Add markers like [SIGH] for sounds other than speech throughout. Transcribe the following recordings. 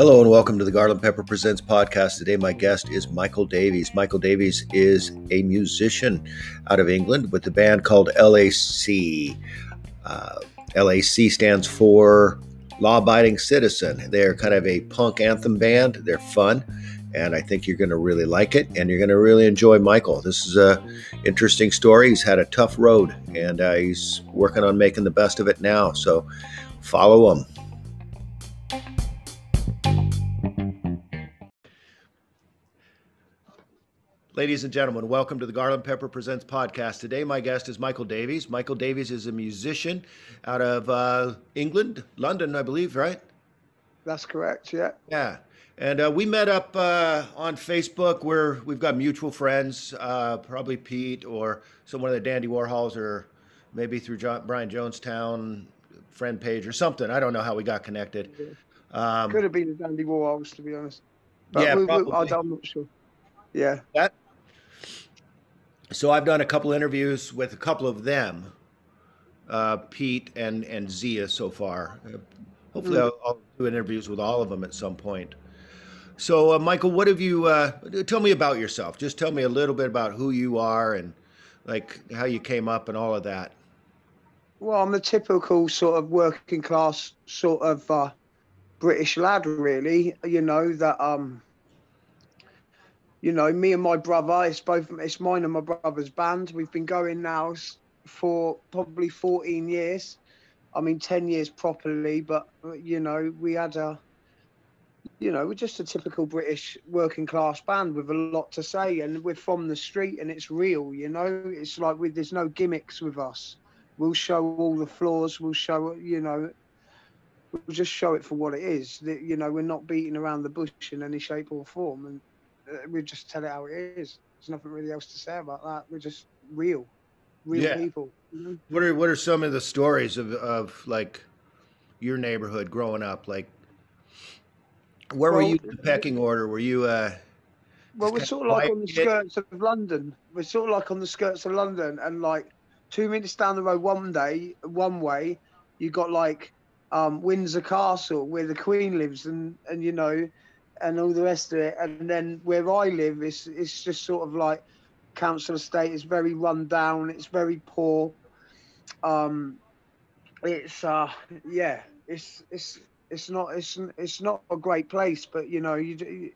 Hello and welcome to the Garland Pepper Presents podcast. Today, my guest is Michael Davies. Michael Davies is a musician out of England with the band called LAC. Uh, LAC stands for Law Abiding Citizen. They're kind of a punk anthem band. They're fun, and I think you're going to really like it, and you're going to really enjoy Michael. This is a interesting story. He's had a tough road, and uh, he's working on making the best of it now. So, follow him. Ladies and gentlemen, welcome to the Garland Pepper Presents podcast. Today, my guest is Michael Davies. Michael Davies is a musician out of uh, England, London, I believe, right? That's correct. Yeah. Yeah. And uh, we met up uh, on Facebook where we've got mutual friends, uh, probably Pete or someone of the Dandy Warhols, or maybe through John, Brian Jonestown friend page or something. I don't know how we got connected. Um, Could have been the Dandy Warhols, to be honest. But yeah, we, we, I'm not sure. Yeah. That so I've done a couple interviews with a couple of them, uh, Pete and and Zia so far. Uh, hopefully, mm. I'll, I'll, do interviews with all of them at some point. So, uh, Michael, what have you? Uh, tell me about yourself. Just tell me a little bit about who you are and like how you came up and all of that. Well, I'm a typical sort of working class sort of uh, British lad, really. You know that um you know, me and my brother, it's both, it's mine and my brother's band. We've been going now for probably 14 years. I mean, 10 years properly, but, you know, we had a, you know, we're just a typical British working class band with a lot to say, and we're from the street, and it's real. You know, it's like we, there's no gimmicks with us. We'll show all the flaws. We'll show, you know, we'll just show it for what it is. That you know, we're not beating around the bush in any shape or form, and uh, we just tell it how it is. There's nothing really else to say about that. We're just real, real yeah. people. What are what are some of the stories of of like your neighborhood growing up? Like, where well, were you in the pecking order? Were you? uh Well, we're sort of like on the skirts of London. We're sort of like on the skirts of London, and like two minutes down the road, one day, one way, you got like um, Windsor Castle where the Queen lives, and and you know and all the rest of it. And then where I live, it's it's just sort of like council estate. It's very run down. It's very poor. Um, it's uh, yeah, it's it's it's not it's it's not a great place, but you know you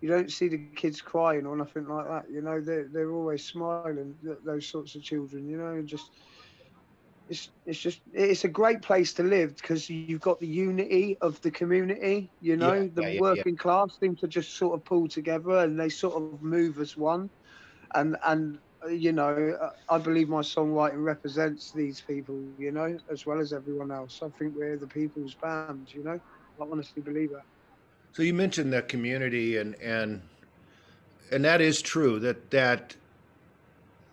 you don't see the kids crying or nothing like that. You know they're they're always smiling. Those sorts of children, you know, and just it's it's just it's a great place to live because you've got the unity of the community. You know, yeah, the yeah, working yeah. class seem to just sort of pull together and they sort of move as one. And and you know, I believe my songwriting represents these people. You know, as well as everyone else. I think we're the people's band. You know, I honestly believe that. So you mentioned the community and and and that is true that that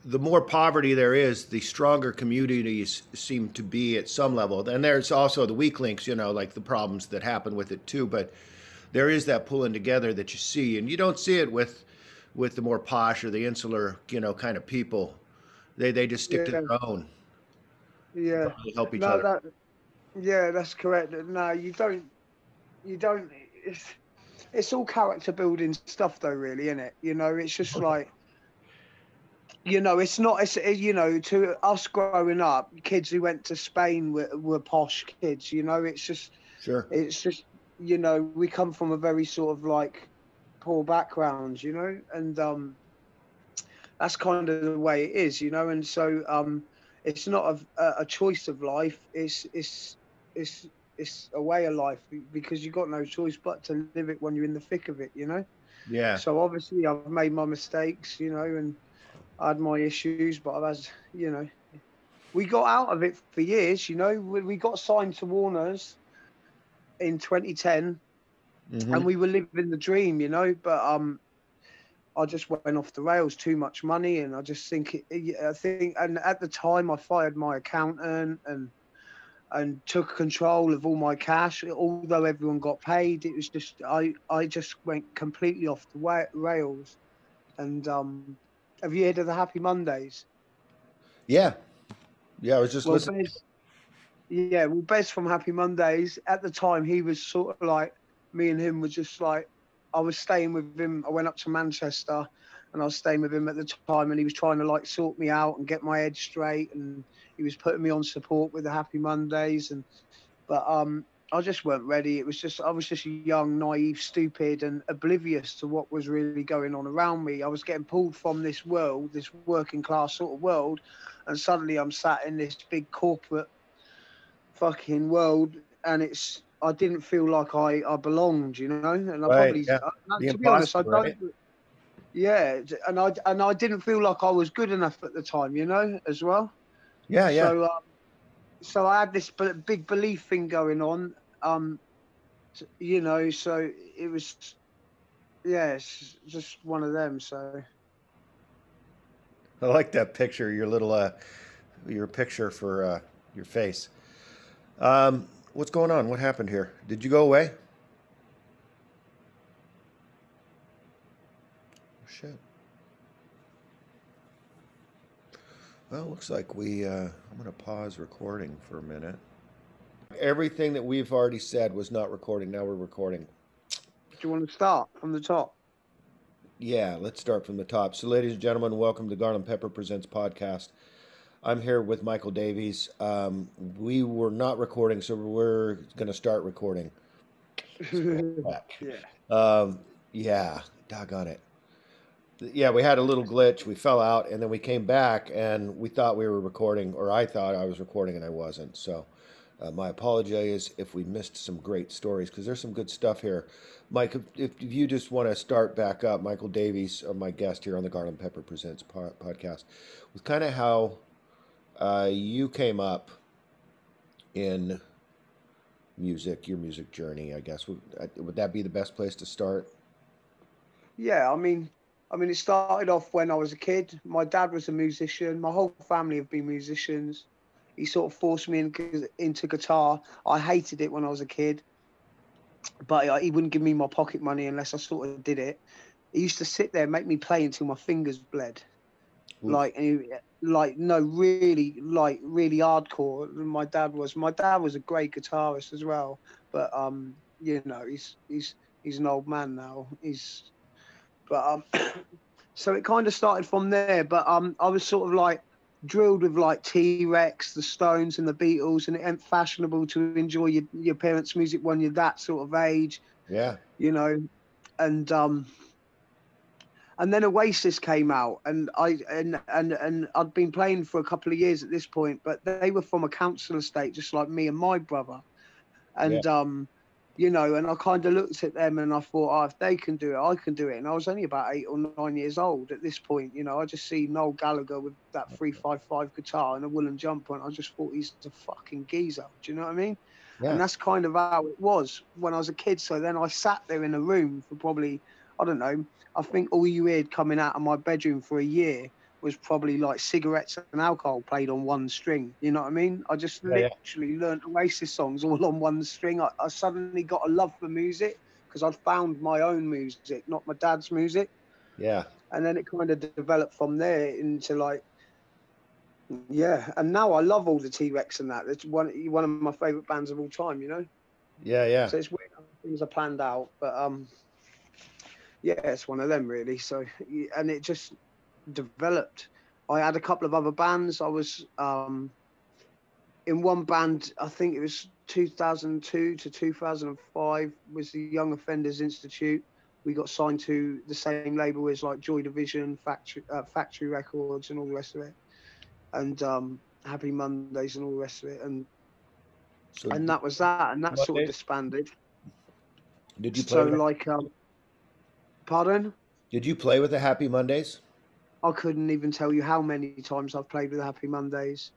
the more poverty there is, the stronger communities seem to be at some level. And there's also the weak links, you know, like the problems that happen with it too. But there is that pulling together that you see, and you don't see it with with the more posh or the insular, you know, kind of people. They they just stick yeah. to their own. Yeah, help each no, other. That, yeah, that's correct. No, you don't. You don't. It's it's all character building stuff, though. Really, isn't it? You know, it's just like you know, it's not, it's, you know, to us growing up, kids who went to Spain were, were posh kids, you know, it's just, sure. It's just, you know, we come from a very sort of like poor backgrounds, you know, and um, that's kind of the way it is, you know, and so um, it's not a, a choice of life, it's, it's, it's, it's a way of life because you've got no choice but to live it when you're in the thick of it, you know? Yeah. So obviously I've made my mistakes, you know, and, I had my issues, but I've had, you know, we got out of it for years. You know, we got signed to Warner's in 2010, mm-hmm. and we were living the dream. You know, but um, I just went off the rails. Too much money, and I just think it, I think, and at the time, I fired my accountant and and took control of all my cash. Although everyone got paid, it was just I I just went completely off the rails, and um have you heard of the Happy Mondays? Yeah, yeah. I was just well, listening. Yeah, well, Bez from Happy Mondays. At the time, he was sort of like me and him were just like I was staying with him. I went up to Manchester, and I was staying with him at the time, and he was trying to like sort me out and get my head straight, and he was putting me on support with the Happy Mondays, and but um, I just weren't ready. It was just I was just young, naive, stupid, and oblivious to what was really going on around me. I was getting pulled from this world, this working class sort of world, and suddenly I'm sat in this big corporate fucking world, and it's I didn't feel like I, I belonged, you know, and I right, probably yeah. uh, to be honest, I don't. Right? Yeah, and I and I didn't feel like I was good enough at the time, you know, as well. Yeah, yeah. So, um, so I had this big belief thing going on, um, you know. So it was, yeah, it's just one of them. So. I like that picture. Your little, uh, your picture for uh, your face. Um, what's going on? What happened here? Did you go away? Oh, shit. Well, looks like we, uh, I'm going to pause recording for a minute. Everything that we've already said was not recording. Now we're recording. Do you want to start from the top? Yeah, let's start from the top. So, ladies and gentlemen, welcome to Garland Pepper Presents podcast. I'm here with Michael Davies. Um, we were not recording, so we're going to start recording. [LAUGHS] yeah. Um, yeah, doggone it. Yeah, we had a little glitch. We fell out, and then we came back, and we thought we were recording, or I thought I was recording, and I wasn't. So, uh, my apologies if we missed some great stories because there's some good stuff here. Mike, if, if you just want to start back up, Michael Davies, uh, my guest here on the Garland Pepper Presents po- podcast, with kind of how uh, you came up in music, your music journey, I guess. Would, uh, would that be the best place to start? Yeah, I mean, I mean, it started off when I was a kid. My dad was a musician. My whole family have been musicians. He sort of forced me in, into guitar. I hated it when I was a kid, but he wouldn't give me my pocket money unless I sort of did it. He used to sit there, and make me play until my fingers bled. Ooh. Like, like no really like really hardcore my dad was. My dad was a great guitarist as well but um you know he's he's he's an old man now. He's but um [COUGHS] so it kind of started from there but um i was sort of like drilled with like t-rex the stones and the beatles and it ain't fashionable to enjoy your, your parents music when you're that sort of age. Yeah. You know and um and then Oasis came out, and I and and and I'd been playing for a couple of years at this point, but they were from a council estate, just like me and my brother, and yeah. um, you know, and I kind of looked at them and I thought, oh, if they can do it, I can do it. And I was only about eight or nine years old at this point, you know. I just see Noel Gallagher with that three five five guitar and a woolen jumper, and I just thought he's a fucking geezer. Do you know what I mean? Yeah. And that's kind of how it was when I was a kid. So then I sat there in a room for probably, I don't know, I think all you heard coming out of my bedroom for a year was probably like cigarettes and alcohol played on one string. You know what I mean? I just yeah, literally yeah. learned Oasis songs all on one string. I, I suddenly got a love for music because I'd found my own music, not my dad's music. Yeah. And then it kind of developed from there into like, yeah. And now I love all the T Rex and that. It's one one of my favorite bands of all time. You know. Yeah, yeah. So it's weird things are planned out, but um, yeah, it's one of them really. So, and it just developed. I had a couple of other bands. I was um, in one band. I think it was 2002 to 2005 was the Young Offenders Institute. We got signed to the same label as like Joy Division, Factory uh, Factory Records, and all the rest of it, and um, Happy Mondays and all the rest of it, and so and that was that, and that sort of disbanded. Did you play so like um, Pardon? Did you play with the Happy Mondays? I couldn't even tell you how many times I've played with the Happy Mondays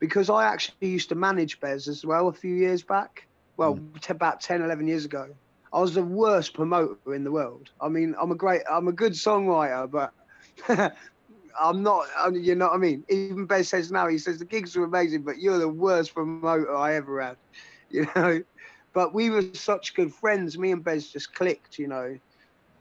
because I actually used to manage Bez as well a few years back. Well, mm. t- about 10, 11 years ago. I was the worst promoter in the world. I mean, I'm a great, I'm a good songwriter, but [LAUGHS] I'm not, you know what I mean? Even Bez says now, he says the gigs were amazing, but you're the worst promoter I ever had, [LAUGHS] you know? But we were such good friends. Me and Bez just clicked, you know?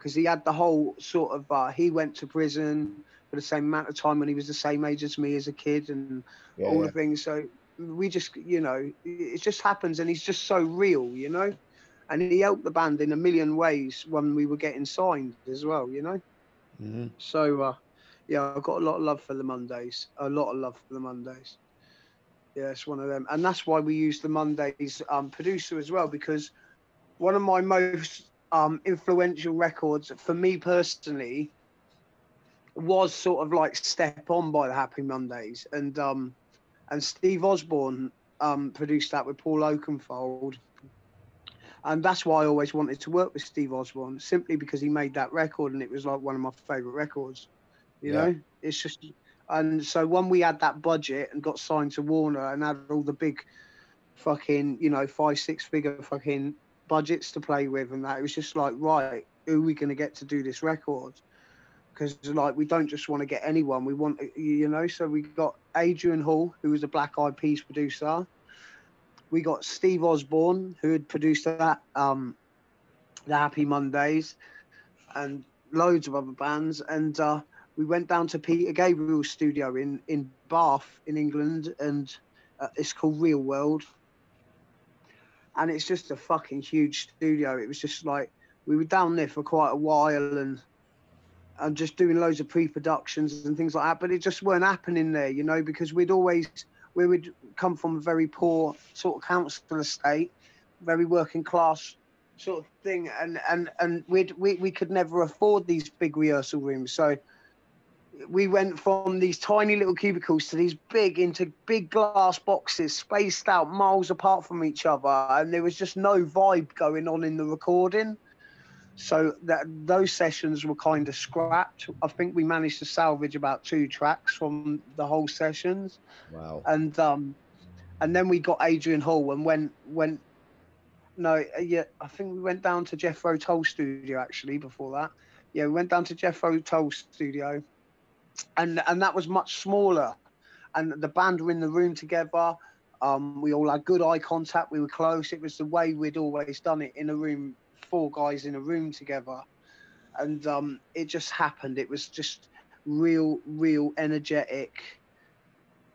Because he had the whole sort of uh, he went to prison for the same amount of time when he was the same age as me as a kid and yeah, all yeah. the things. So we just you know it just happens and he's just so real you know and he helped the band in a million ways when we were getting signed as well you know mm-hmm. so uh, yeah i've got a lot of love for the mondays a lot of love for the mondays yeah it's one of them and that's why we use the mondays um, producer as well because one of my most um, influential records for me personally was sort of like step on by the happy mondays and um and Steve Osborne um, produced that with Paul Oakenfold. And that's why I always wanted to work with Steve Osborne, simply because he made that record and it was like one of my favorite records. You yeah. know, it's just, and so when we had that budget and got signed to Warner and had all the big fucking, you know, five, six figure fucking budgets to play with and that, it was just like, right, who are we going to get to do this record? because like we don't just want to get anyone we want you know so we got adrian hall who was a black eyed peas producer we got steve osborne who had produced that um the happy mondays and loads of other bands and uh we went down to peter gabriel's studio in in bath in england and uh, it's called real world and it's just a fucking huge studio. It was just like we were down there for quite a while and and just doing loads of pre-productions and things like that. But it just weren't happening there, you know, because we'd always we would come from a very poor sort of council estate, very working class sort of thing, and and and we'd, we we could never afford these big rehearsal rooms, so we went from these tiny little cubicles to these big into big glass boxes spaced out miles apart from each other and there was just no vibe going on in the recording so that those sessions were kind of scrapped. I think we managed to salvage about two tracks from the whole sessions. Wow. And um, and then we got Adrian Hall and went went. No, yeah, I think we went down to Jethro Tull studio actually before that. Yeah, we went down to Jethro Tull studio, and and that was much smaller, and the band were in the room together. Um, we all had good eye contact. We were close. It was the way we'd always done it in a room four guys in a room together, and um, it just happened. It was just real, real energetic,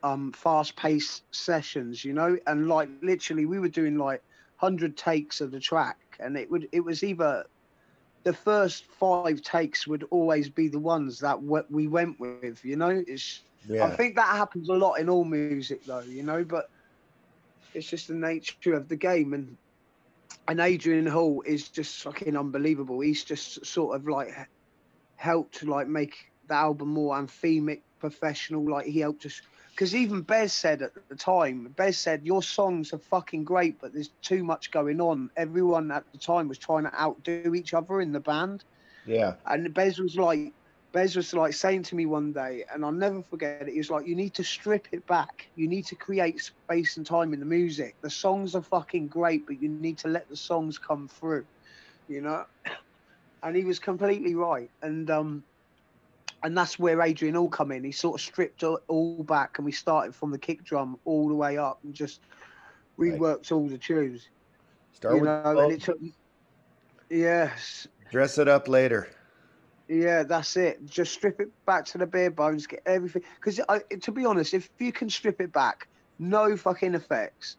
um, fast-paced sessions, you know. And like literally, we were doing like hundred takes of the track, and it would it was either the first five takes would always be the ones that we went with, you know. It's yeah. I think that happens a lot in all music, though, you know, but it's just the nature of the game and and Adrian Hall is just fucking unbelievable. He's just sort of like helped to like make the album more anthemic, professional. Like he helped us because even Bez said at the time, Bez said your songs are fucking great, but there's too much going on. Everyone at the time was trying to outdo each other in the band. Yeah, and Bez was like, Bez was like saying to me one day, and I'll never forget it. He was like, "You need to strip it back. You need to create space and time in the music. The songs are fucking great, but you need to let the songs come through." You know, [COUGHS] and he was completely right. And um, and that's where Adrian Hall come in. He sort of stripped all back, and we started from the kick drum all the way up, and just reworked right. all the tunes. Start you with know, and it took. Yes. Dress it up later. Yeah, that's it. Just strip it back to the bare bones, get everything. Because to be honest, if you can strip it back, no fucking effects,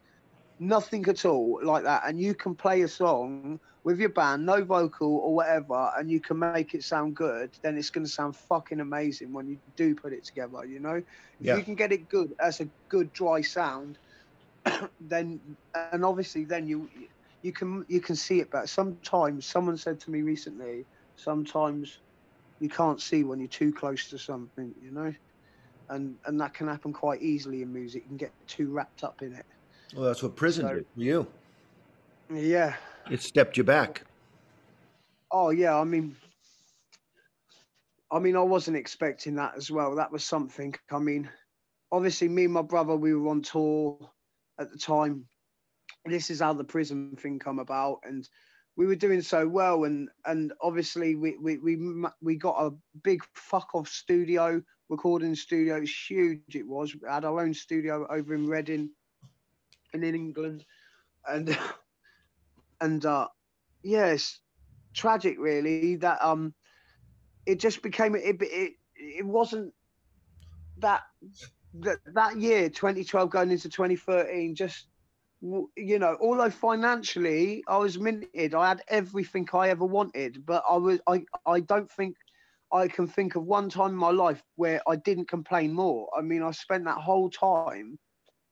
nothing at all like that, and you can play a song with your band, no vocal or whatever, and you can make it sound good, then it's going to sound fucking amazing when you do put it together. You know, if yeah. you can get it good as a good dry sound, [COUGHS] then and obviously then you you can you can see it But Sometimes someone said to me recently, sometimes you can't see when you're too close to something, you know, and and that can happen quite easily in music. You can get too wrapped up in it. Well, that's what prison so, did for you. Yeah, it stepped you back. Oh yeah, I mean, I mean, I wasn't expecting that as well. That was something. I mean, obviously, me and my brother, we were on tour at the time. This is how the prison thing come about, and we were doing so well, and and obviously we we we we got a big fuck off studio recording studio. It was huge. It was. We had our own studio over in Reading, and in England, and [LAUGHS] and uh, yes, tragic really that um, it just became it it it wasn't that that that year, 2012 going into 2013, just you know, although financially I was minted, I had everything I ever wanted, but I was I I don't think I can think of one time in my life where I didn't complain more. I mean, I spent that whole time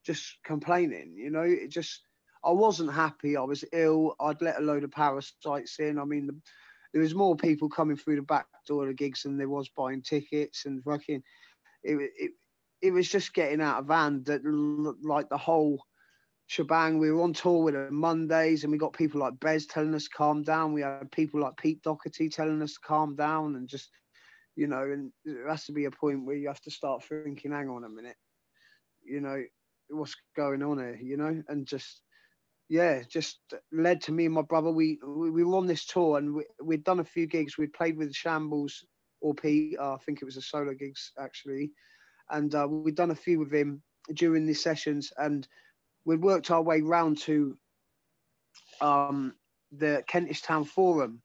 just complaining, you know, it just I wasn't happy. I was ill. I'd let a load of parasites in. I mean, the, there was more people coming through the back door of the gigs than there was buying tickets and fucking. It, it, it was just getting out of hand that like the whole shebang. We were on tour with them Mondays, and we got people like Bez telling us calm down. We had people like Pete Doherty telling us to calm down, and just you know, and there has to be a point where you have to start thinking, hang on a minute, you know, what's going on here, you know, and just yeah, just led to me and my brother. We we were on this tour and we, we'd done a few gigs. We'd played with Shambles or Pete. I think it was a solo gigs actually, and uh, we'd done a few with him during these sessions, and we'd worked our way round to um, the Kentish Town Forum,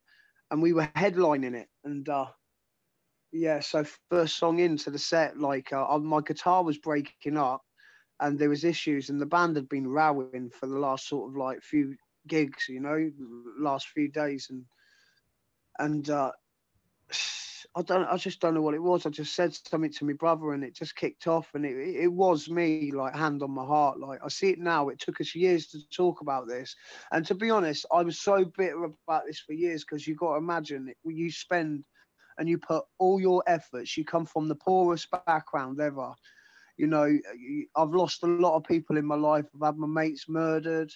and we were headlining it. And uh, yeah, so first song into the set, like uh, my guitar was breaking up, and there was issues, and the band had been rowing for the last sort of like few gigs, you know, last few days, and and uh, I don't, I just don't know what it was. I just said something to my brother, and it just kicked off, and it it was me, like hand on my heart. Like I see it now. It took us years to talk about this, and to be honest, I was so bitter about this for years because you got to imagine it, you spend and you put all your efforts. You come from the poorest background ever you know, I've lost a lot of people in my life. I've had my mates murdered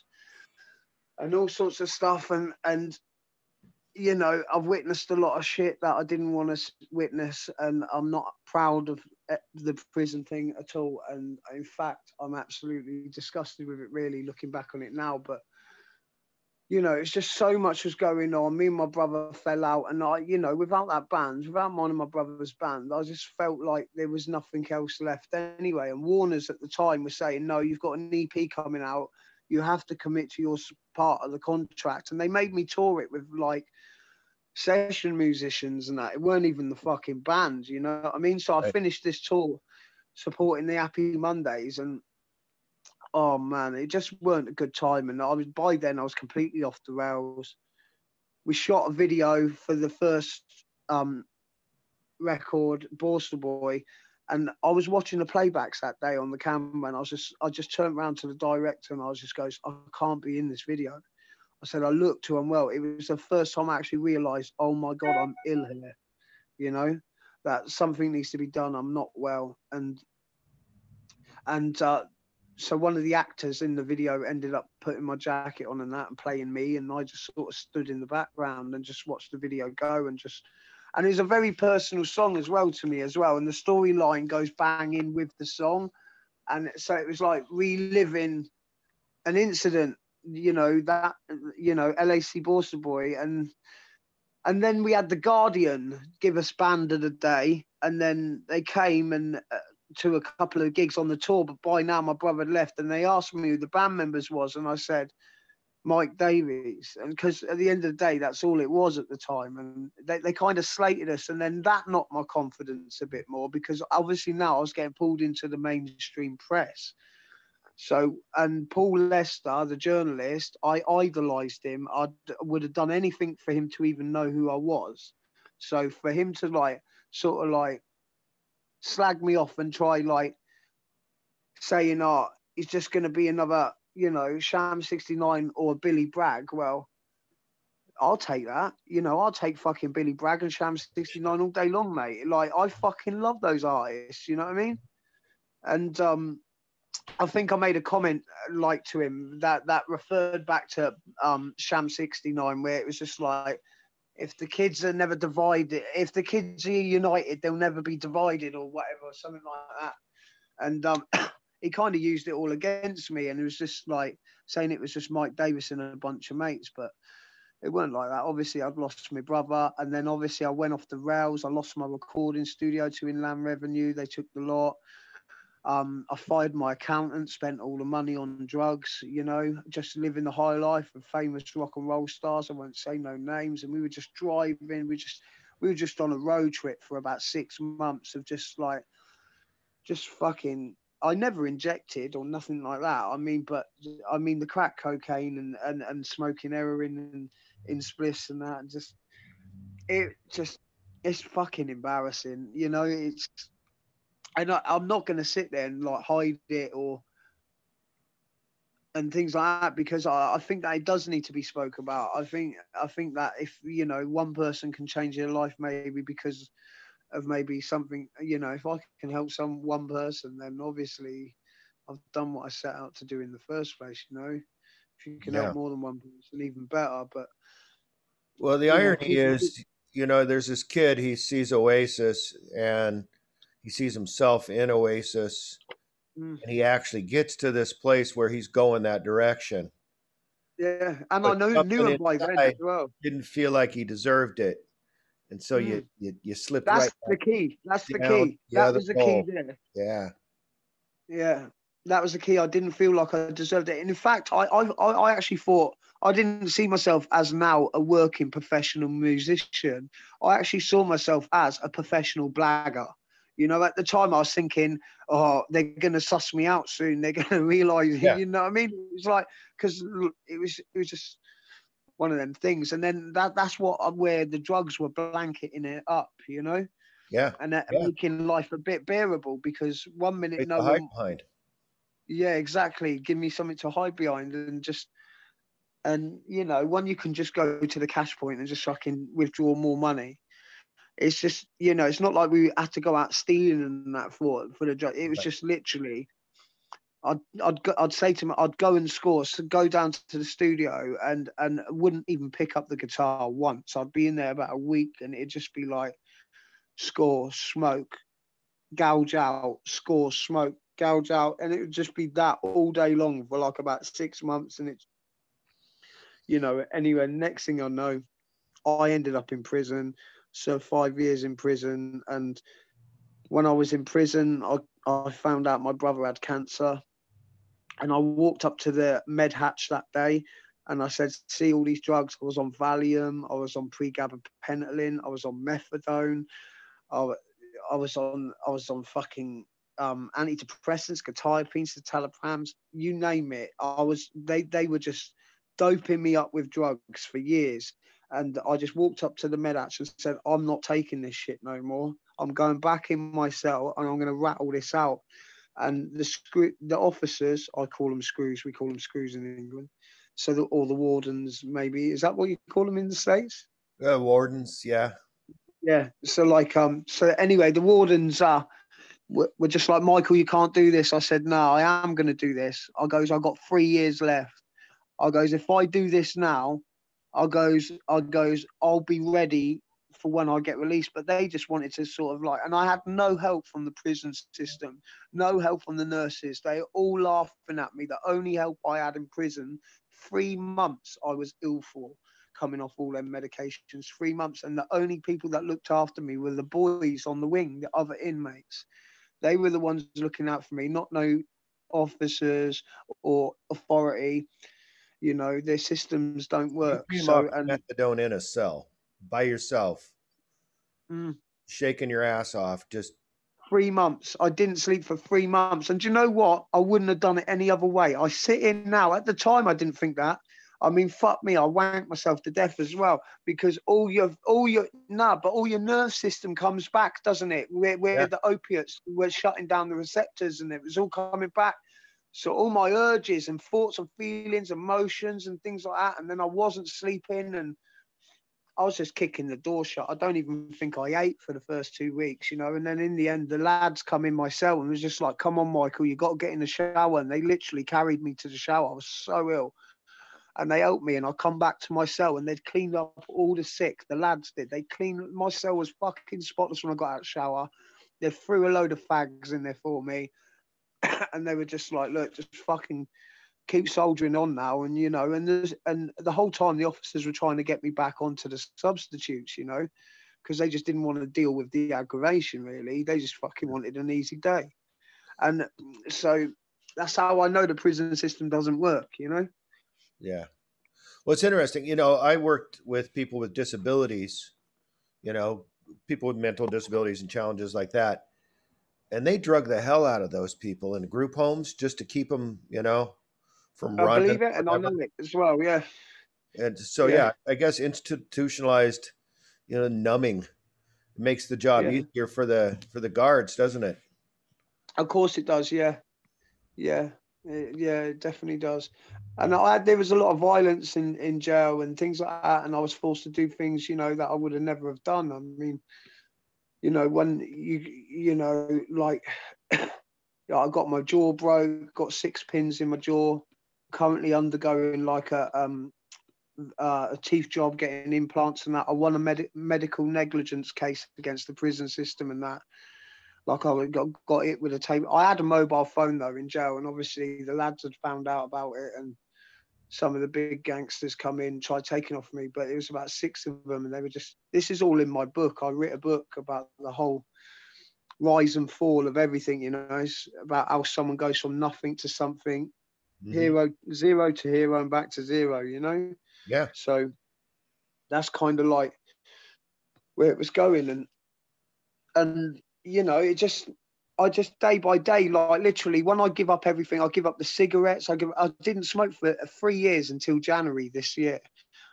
and all sorts of stuff. And, and, you know, I've witnessed a lot of shit that I didn't want to witness, and I'm not proud of eh, the prison thing at all. And in fact, I'm absolutely disgusted with it, really, looking back on it now. But you know, it's just so much was going on. Me and my brother fell out, and I, you know, without that band, without mine and my brother's band, I just felt like there was nothing else left anyway. And Warner's at the time was saying, "No, you've got an EP coming out. You have to commit to your part of the contract." And they made me tour it with like session musicians and that. It weren't even the fucking band, you know what I mean? So I finished this tour supporting the Happy Mondays, and oh man, it just weren't a good time. And I was by then I was completely off the rails. We shot a video for the first um, record, Borstal Boy, and I was watching the playbacks that day on the camera, and I was just I just turned around to the director and I was just goes, I can't be in this video. I said I look too unwell. It was the first time I actually realised, oh my god, I'm ill here. You know, that something needs to be done. I'm not well, and and uh, so one of the actors in the video ended up putting my jacket on and that and playing me and i just sort of stood in the background and just watched the video go and just and it's a very personal song as well to me as well and the storyline goes bang in with the song. And so it was like reliving an incident you know that you know lac Borstal boy. And and then we had the guardian give us band of the day and then they came and uh, to a couple of gigs on the tour, but by now my brother had left, and they asked me who the band members was, and I said Mike Davies, and because at the end of the day, that's all it was at the time, and they, they kind of slated us, and then that knocked my confidence a bit more because obviously now I was getting pulled into the mainstream press. So, and Paul Lester, the journalist, I idolized him. I would have done anything for him to even know who I was. So, for him to like, sort of like slag me off and try like saying, "Oh, he's just going to be another, you know, Sham 69 or Billy Bragg." Well, I'll take that. You know, I'll take fucking Billy Bragg and Sham 69 all day long, mate. Like, I fucking love those artists. You know what I mean? And um, I think I made a comment uh, like to him that that referred back to um, Sham 69, where it was just like if the kids are never divided, if the kids are united, they'll never be divided or whatever, something like that. And um, [COUGHS] he kind of used it all against me, and it was just like saying it was just Mike Davies and a bunch of mates, but it weren't like that. Obviously, I'd lost my brother, and then obviously I went off the rails. I lost my recording studio to Inland Revenue. They took the lot. Um, I fired my accountant, spent all the money on drugs, you know, just living the high life of famous rock and roll stars. I won't say no names. And we were just driving. We just we were just on a road trip for about six months of just like just fucking I never injected or nothing like that. I mean, but I mean the crack cocaine and and, and smoking heroin and in spliffs and that, and just it just it's fucking embarrassing. You know, it's and I, I'm not going to sit there and like hide it or and things like that because I, I think that it does need to be spoke about. I think I think that if you know one person can change their life maybe because of maybe something you know if I can help some one person then obviously I've done what I set out to do in the first place. You know, if you can yeah. help more than one person, even better. But well, the irony know, is, you know, there's this kid. He sees Oasis and he sees himself in Oasis mm. and he actually gets to this place where he's going that direction. Yeah, and but I knew knew him by then as well. Didn't feel like he deserved it, and so mm. you, you you slipped. That's right the key. That's the key. That was the key there. Yeah. Yeah, that was the key. I didn't feel like I deserved it. And in fact, I I I actually thought I didn't see myself as now a working professional musician. I actually saw myself as a professional blagger. You know, at the time I was thinking, oh, they're going to suss me out soon. They're [LAUGHS] going to realize, yeah. you know what I mean? It was like, because it was, it was just one of them things. And then that that's what, uh, where the drugs were blanketing it up, you know? Yeah. And yeah. making life a bit bearable because one minute, it's no one, behind. Yeah, exactly. Give me something to hide behind and just, and you know, one you can just go to the cash point and just fucking withdraw more money it's just you know it's not like we had to go out stealing and that for for the job. It was just literally. I'd I'd go, I'd say to him I'd go and score, so go down to the studio and and wouldn't even pick up the guitar once. I'd be in there about a week and it'd just be like score, smoke, gouge out, score, smoke, gouge out, and it would just be that all day long for like about six months. And it's you know anyway, next thing I know, I ended up in prison served five years in prison. And when I was in prison, I, I found out my brother had cancer. And I walked up to the med hatch that day and I said, see all these drugs. I was on Valium, I was on pregabalin, I was on methadone, I, I was on I was on fucking um, antidepressants, quetiapine, citalopram, you name it. I was they they were just doping me up with drugs for years. And I just walked up to the med and said, I'm not taking this shit no more. I'm going back in my cell and I'm going to rattle this out. And the screw, the officers, I call them screws. We call them screws in England. So the, or the wardens, maybe is that what you call them in the states? Uh, wardens, yeah, yeah. So like, um, so anyway, the wardens are were, were just like Michael, you can't do this. I said, no, I am going to do this. I goes, I got three years left. I goes, if I do this now, I goes, I goes, I'll be ready for when I get released. But they just wanted to sort of like, and I had no help from the prison system, no help from the nurses. They all laughing at me. The only help I had in prison, three months I was ill for coming off all them medications, three months. And the only people that looked after me were the boys on the wing, the other inmates. They were the ones looking out for me, not no officers or authority you know their systems don't work so and methadone in a cell by yourself mm. shaking your ass off just three months i didn't sleep for three months and you know what i wouldn't have done it any other way i sit in now at the time i didn't think that I mean, fuck me, I wanked myself to death as well because all your, all your, nah, but all your nerve system comes back, doesn't it? Where, where yeah. the opiates were shutting down the receptors and it was all coming back. So all my urges and thoughts and feelings, emotions and things like that. And then I wasn't sleeping and I was just kicking the door shut. I don't even think I ate for the first two weeks, you know. And then in the end, the lads come in my cell and was just like, "Come on, Michael, you got to get in the shower." And they literally carried me to the shower. I was so ill, and they helped me. And I come back to my cell and they'd cleaned up all the sick. The lads did. They cleaned my cell was fucking spotless when I got out of the shower. They threw a load of fags in there for me. [COUGHS] and they were just like, look, just fucking keep soldiering on now, and you know, and there's and the whole time the officers were trying to get me back onto the substitutes, you know, because they just didn't want to deal with the aggravation. Really, they just fucking wanted an easy day, and so that's how I know the prison system doesn't work, you know. Yeah. Well, it's interesting. You know, I worked with people with disabilities, you know, people with mental disabilities and challenges like that and they drug the hell out of those people in group homes just to keep them, you know, from running. I running. believe it, and I know it as well. Yeah. And so, yeah. Yeah. I guess institutionalized, you know, numbing makes the job Yeah. easier for the for the guards, doesn't it? Of course it does. Yeah, yeah, It- yeah. It definitely does. And I had, there was a lot of violence in in jail and things like that, and I was forced to do things, you know, that I would have never have done. I mean, you know, when you you know, like, [CLEARS THROAT] I got my jaw broke, got six pins in my jaw, currently undergoing like a um uh, a teeth job, getting implants and that. I won a med- medical negligence case against the prison system and that. Like I got got it with a tape. I had a mobile phone though in jail, and obviously the lads had found out about it, and some of the big gangsters come in, tried taking off me, but it was about six of them, and they were just. This is all in my book. I wrote a book about the whole rise and fall of everything. You know, it's about how someone goes from nothing to something, Mhm. hero zero to hero and back to zero. You know. Yeah. So that's kind of like where it was going, and and you know, it just I just day by day, like literally, when I give up everything, I give up the cigarettes. I give. I didn't smoke for three years until January this year.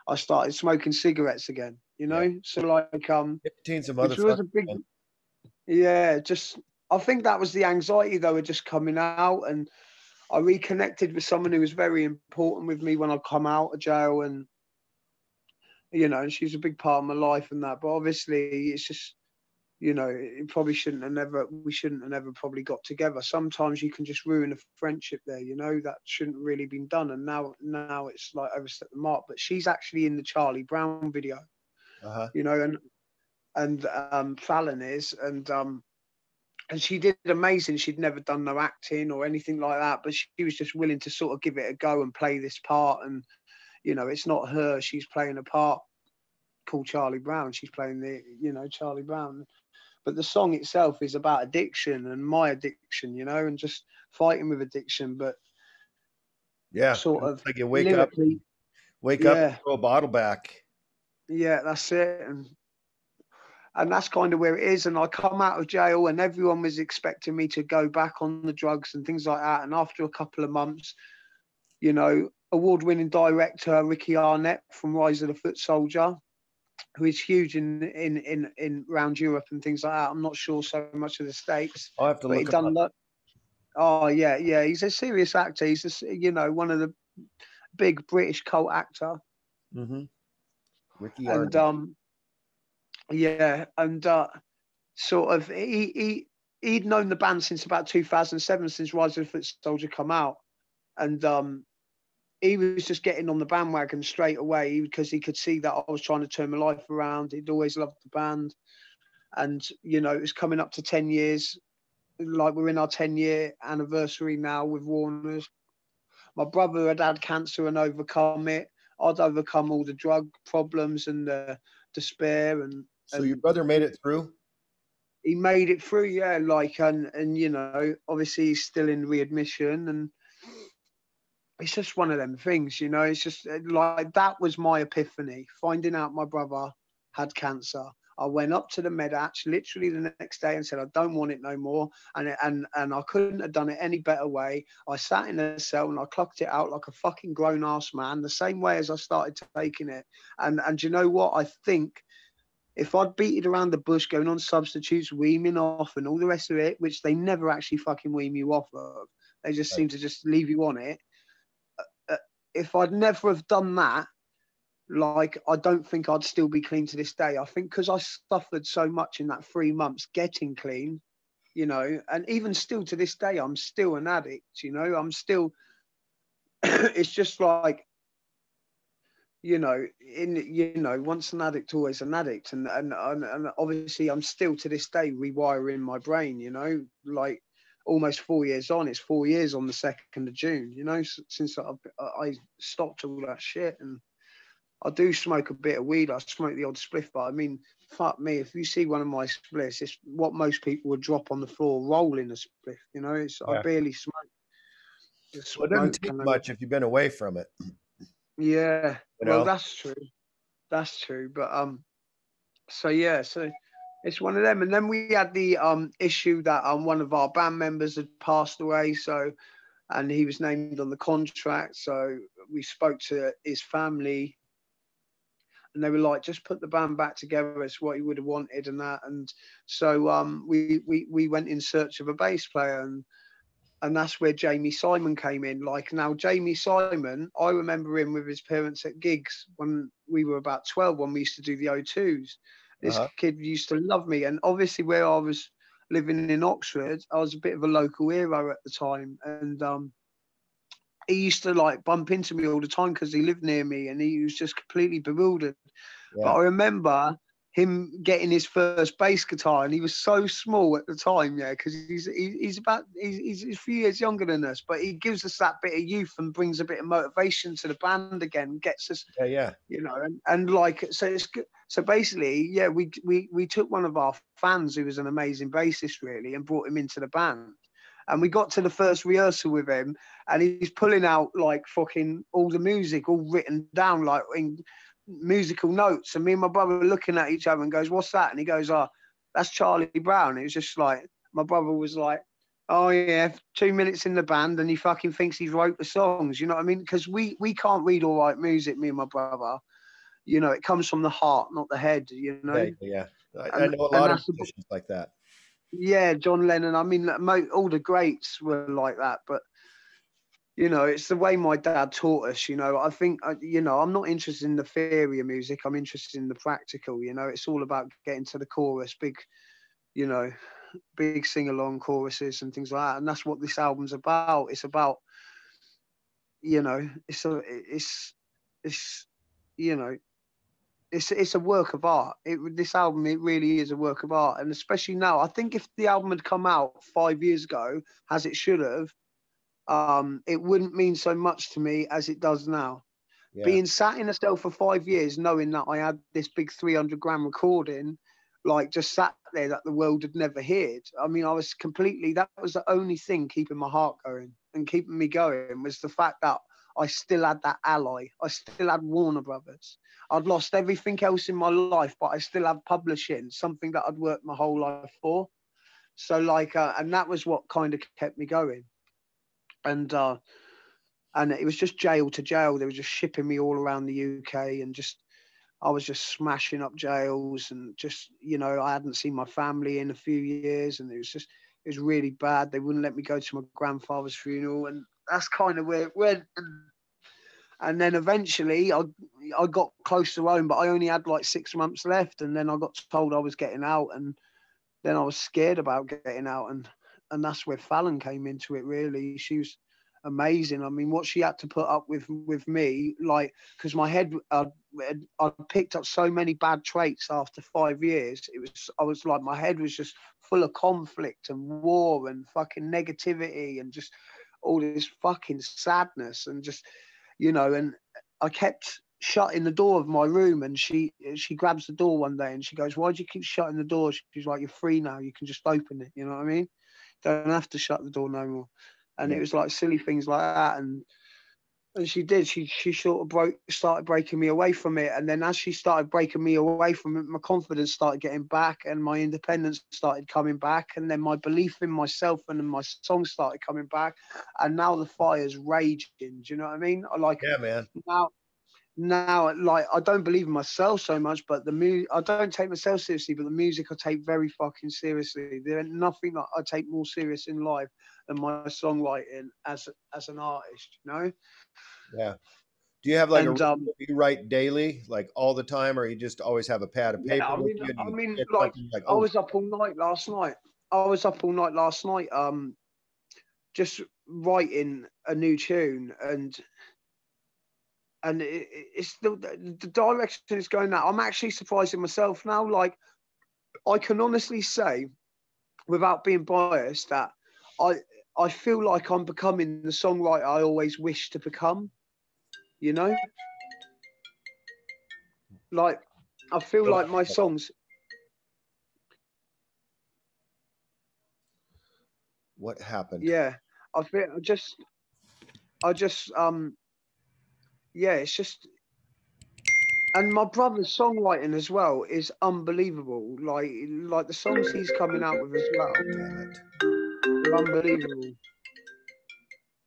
I started smoking cigarettes again. You know, so like um, Teens and which was a big, man. yeah. Just I think that was the anxiety though, had just coming out, and I reconnected with someone who was very important with me when I come out of jail, and you know, and she's a big part of my life and that. But obviously, it's just you know, it probably shouldn't have never. We shouldn't have never probably got together. Sometimes you can just ruin a friendship there. You know, that shouldn't really been done, and now now it's like overstep the mark. But she's actually in the Charlie Brown video Uh-huh. you know, and and um, Fallon is, and um, and she did amazing. She'd never done no acting or anything like that, but she was just willing to sort of give it a go and play this part. And you know, it's not her; she's playing a part called Charlie Brown. She's playing the, you know, Charlie Brown. But the song itself is about addiction and my addiction, you know, and just fighting with addiction. But Yeah. sort of like you wake up, wake up, yeah. and throw a bottle back. Yeah, that's it. And and that's kind of where it is. And I come out of jail and everyone was expecting me to go back on the drugs and things like that. And after a couple of months, you know, award winning director Ricci Harnett from Rise of the Foot Soldier, who is huge in in in in round Europe and things like that. I'm not sure so much of the States. I'll have to he look done up. lo- Oh yeah, yeah. He's a serious actor. He's a, you know one of the big British cult actor. Mm-hmm. Ricky and Arden. um yeah and uh sort of he he he'd known the band since about 2007 since rise of the foot soldier come out and um he was just getting on the bandwagon straight away because he could see that i was trying to turn my life around. He'd always loved the band. And you know it was coming up to 10 years like we're in our 10 year anniversary now with warners. My brother had had cancer and overcome it. I'd overcome all the drug problems and the despair and so your brother made it through? he made it through yeah like and and you know obviously he's still in readmission and it's just one of them things you know it's just uh, like that was my epiphany finding out my brother had cancer i went up to the med hatch literally the next day and said i don't want it no more and and and i couldn't have done it any better way i sat in a cell and i clocked it out like a fucking grown ass man the same way as i started taking it and and you know what i think if I'd beat it around the bush, going on substitutes, weaning off, and all the rest of it, which they never actually fucking wean you off of, they just Right. seem to just leave you on it. If I'd never have done that, like I don't think I'd still be clean to this day. I think because I suffered so much in that three months getting clean, you know, and even still to this day, I'm still an addict. You know, I'm still. [CLEARS THROAT] it's just like you know, in you know, once an addict, always an addict, and and and, and obviously, I'm still to this day rewiring my brain. You know, like almost four years on. It's four years on the second of June. You know, since I, I stopped all that shit, and I do smoke a bit of weed. I smoke the odd spliff, but I mean, fuck me, if you see one of my spliffs, it's what most people would drop on the floor, rolling a spliff. You know, it's Yeah. I barely smoke. It's Well, it doesn't take much if you've been away from it. yeah, You well, that's true. That's true. But um, so yeah, so it's one of them. And then we had the um, issue that um, one of our band members had passed away. So, and he was named on the contract. So we spoke to his family and they were like, just put the band back together. It's what he would have wanted and that. And so um, we, we, we went in search of a bass player and, and that's where Jamie Simon came in. Like now, Jamie Simon, I remember him with his parents at gigs when we were about 12 when we used to do the O2s. This uh-huh. kid used to love me. And obviously, where I was living in Oxford, I was a bit of a local hero at the time. And um, he used to like bump into me all the time because he lived near me and he was just completely bewildered. Yeah. But I remember him getting his first bass guitar, and he was so small at the time, yeah, because he's he's about he's, he's a few years younger than us, but he gives us that bit of youth and brings a bit of motivation to the band again, gets us, yeah, yeah, you know, and, and like so it's good. So basically, yeah, we we we took one of our fans who was an amazing bassist, really, and brought him into the band. And we got to the first rehearsal with him, and he's pulling out like fucking all the music, all written down, like in musical notes. And me and my brother were looking at each other and goes, What's that? And he goes, Oh, that's Charlie Brown. It was just like, my brother was like, Oh yeah, two minutes in the band and he fucking thinks he's wrote the songs. You know what I mean? Because we we can't read all right music, me and my brother. You know, it comes from the heart, not the head. You know. Yeah, yeah. I, I know a lot of musicians like that. Yeah, John Lennon. I mean, all the greats were like that, but you know, it's the way my dad taught us. You know, I think, uh, you know, I'm not interested in the theory of music. I'm interested in the practical. You know, it's all about getting to the chorus, big, you know, big sing along choruses and things like that. And that's what this album's about. It's about, you know, it's a, it's, it's, you know, it's it's a work of art. It this album it really is a work of art, and especially now. I think if the album had come out five years ago, as it should have, um, it wouldn't mean so much to me as it does now. Yeah. Being sat in a cell for five years, knowing that I had this big 300 gram recording, like just sat there that the world had never heard. I mean, I was completely, that was the only thing keeping my heart going and keeping me going was the fact that I still had that ally. I still had Warner Brothers. I'd lost everything else in my life, but I still had publishing, something that I'd worked my whole life for. So, like, uh, and that was what kind of kept me going and uh, and it was just jail to jail. They were just shipping me all around the UK, and just I was just smashing up jails, and just you know I hadn't seen my family in a few years, and it was just it was really bad. They wouldn't let me go to my grandfather's funeral, and that's kind of where it went. And, then eventually I I got close to home, but I only had like six months left, and then I got told I was getting out, and then I was scared about getting out, and and that's where Fallon came into it. Really, she was amazing. I mean, what she had to put up with with me, like, because my head, I I picked up so many bad traits after five years. It was, I was like, my head was just full of conflict and war and fucking negativity and just all this fucking sadness and just, you know, and I kept shutting the door of my room and she she grabs the door one day and she goes why do you keep shutting the door she's like you're free now you can just open it you know what i mean don't have to shut the door no more. And it was like silly things like that. And and she did. She she sort of broke started breaking me away from it. And then as she started breaking me away from it, my confidence started getting back and my independence started coming back. And then my belief in myself and my song started coming back. And now the fire's raging. Do you know what I mean? I like yeah, man. Now now like I don't believe in myself so much, but the music I don't take myself seriously, but the music I take very fucking seriously. There's nothing that I take more serious in life than my songwriting as as an artist, you know? Yeah. Do you have like and, a um, you write daily, like all the time, or you just always have a pad of paper? Yeah, I mean, I mean like, like oh. I was up all night last night. I was up all night last night, um, just writing a new tune and and it, it's the, the direction it's going now. I'm actually surprising myself now. Like, I can honestly say, without being biased, that I I feel like I'm becoming the songwriter I always wished to become. You know, like I feel like my songs. What happened? Yeah, I feel I just, I just um yeah, it's just and my brother's songwriting as well is unbelievable. Like like the songs he's coming out with as well. Oh, damn it. They're unbelievable.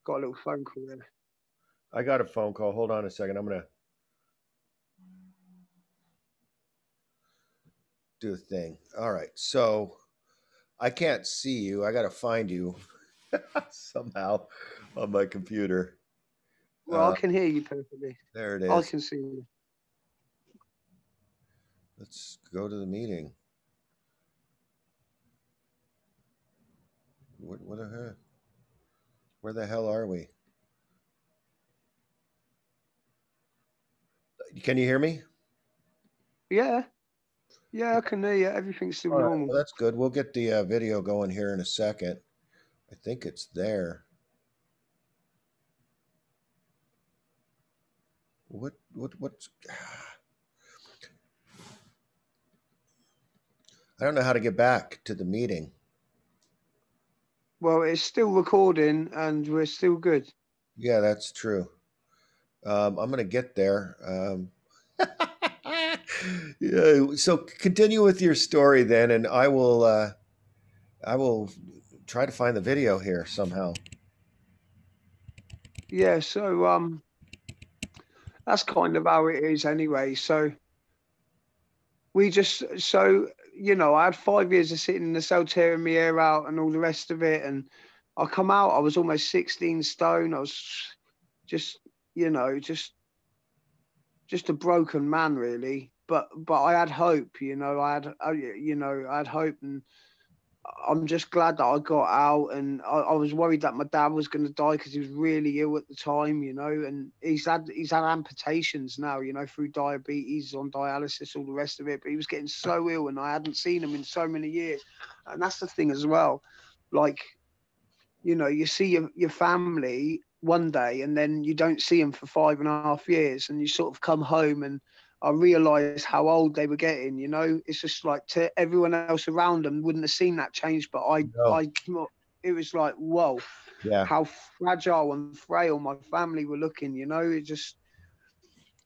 Got a little phone call there. I got a phone call. Hold on a second. I'm gonna do a thing. All right. So I can't see you. I gotta find you [LAUGHS] somehow on my computer. Well, Uh, I can hear you perfectly. There it is. I can see you. Let's go to the meeting. What, what the heck? Where the hell are we? Can you hear me? Yeah. Yeah, I can hear you. Everything's still All right, normal. well, that's good. We'll get the uh, video going here in a second. I think it's there. What? What? What's? I don't know how to get back to the meeting. Well, it's still recording and we're still good. Yeah, that's true. Um, I'm gonna get there. Um, [LAUGHS] yeah. So continue with your story then, and I will. Uh, I will try to find the video here somehow. Yeah, so um that's kind of how it is anyway. So we just so you know, I had five years of sitting in the cell tearing my hair out and all the rest of it. And I come out, I was almost 16 stone. I was just, you know, just just a broken man really. But but I had hope, you know, I had you know, I had hope and I'm just glad that I got out, and I, I was worried that my dad was going to die because he was really ill at the time, you know. And he's had he's had amputations now, you know, through diabetes, on dialysis, all the rest of it. But he was getting so ill, and I hadn't seen him in so many years. And that's the thing as well, like, you know, you see your your family one day, and then you don't see them for five and a half years, and you sort of come home and I realised how old they were getting. You know, it's just like to everyone else around them wouldn't have seen that change, but I, No. I, it was like, whoa, Yeah. how fragile and frail my family were looking. You know, it just.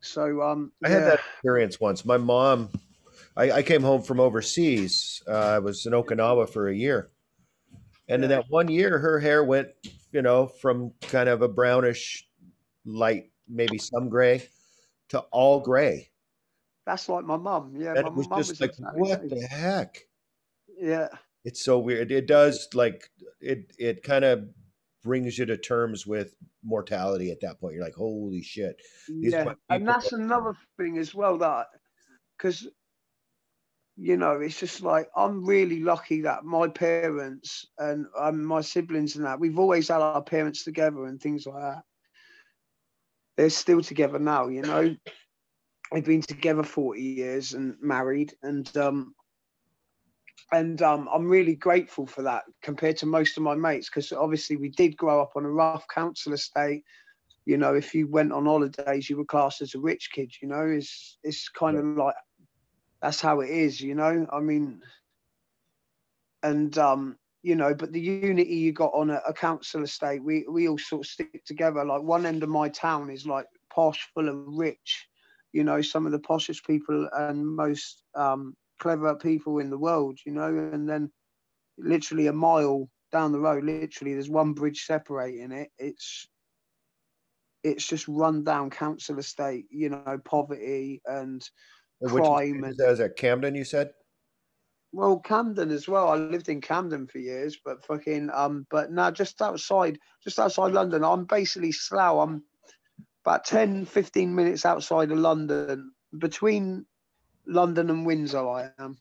So um, I had that experience once. My mom, I, I came home from overseas. Uh, I was in Okinawa for a year. And in that one year, her hair went, you know, from kind of a brownish, light, maybe some gray, to all gray. That's like my mum. Yeah, And my was mum just was like, what the heck? Yeah, It's so weird. It does like it. It kind of brings you to terms with mortality at that point. You're like, holy shit. These yeah, and that's another thing as well that because you know it's just like I'm really lucky that my parents and um, my siblings and that we've always had our parents together and things like that. They're still together now, you know. They've been together 40 years and married, and um, and um, I'm really grateful for that compared to most of my mates because obviously we did grow up on a rough council estate you know, if you went on holidays, you were classed as a rich kid. You know, it's it's kind of like that's how it is. You know, I mean, and um, you know, but the unity you got on a, a council estate, we we all sort of stick together. Like one end of my town is like posh, full of rich. You know, some of the poshest people and most um, clever people in the world. You know, and then literally a mile down the road, literally there's one bridge separating it. It's it's just run down council estate, you know, poverty and Which crime is, and that Camden? You said. well, Camden as well. I lived in Camden for years, but fucking um, but now just outside, just outside London. I'm basically Slough. I'm about 10, 15 minutes outside of London, between London and Windsor. I am.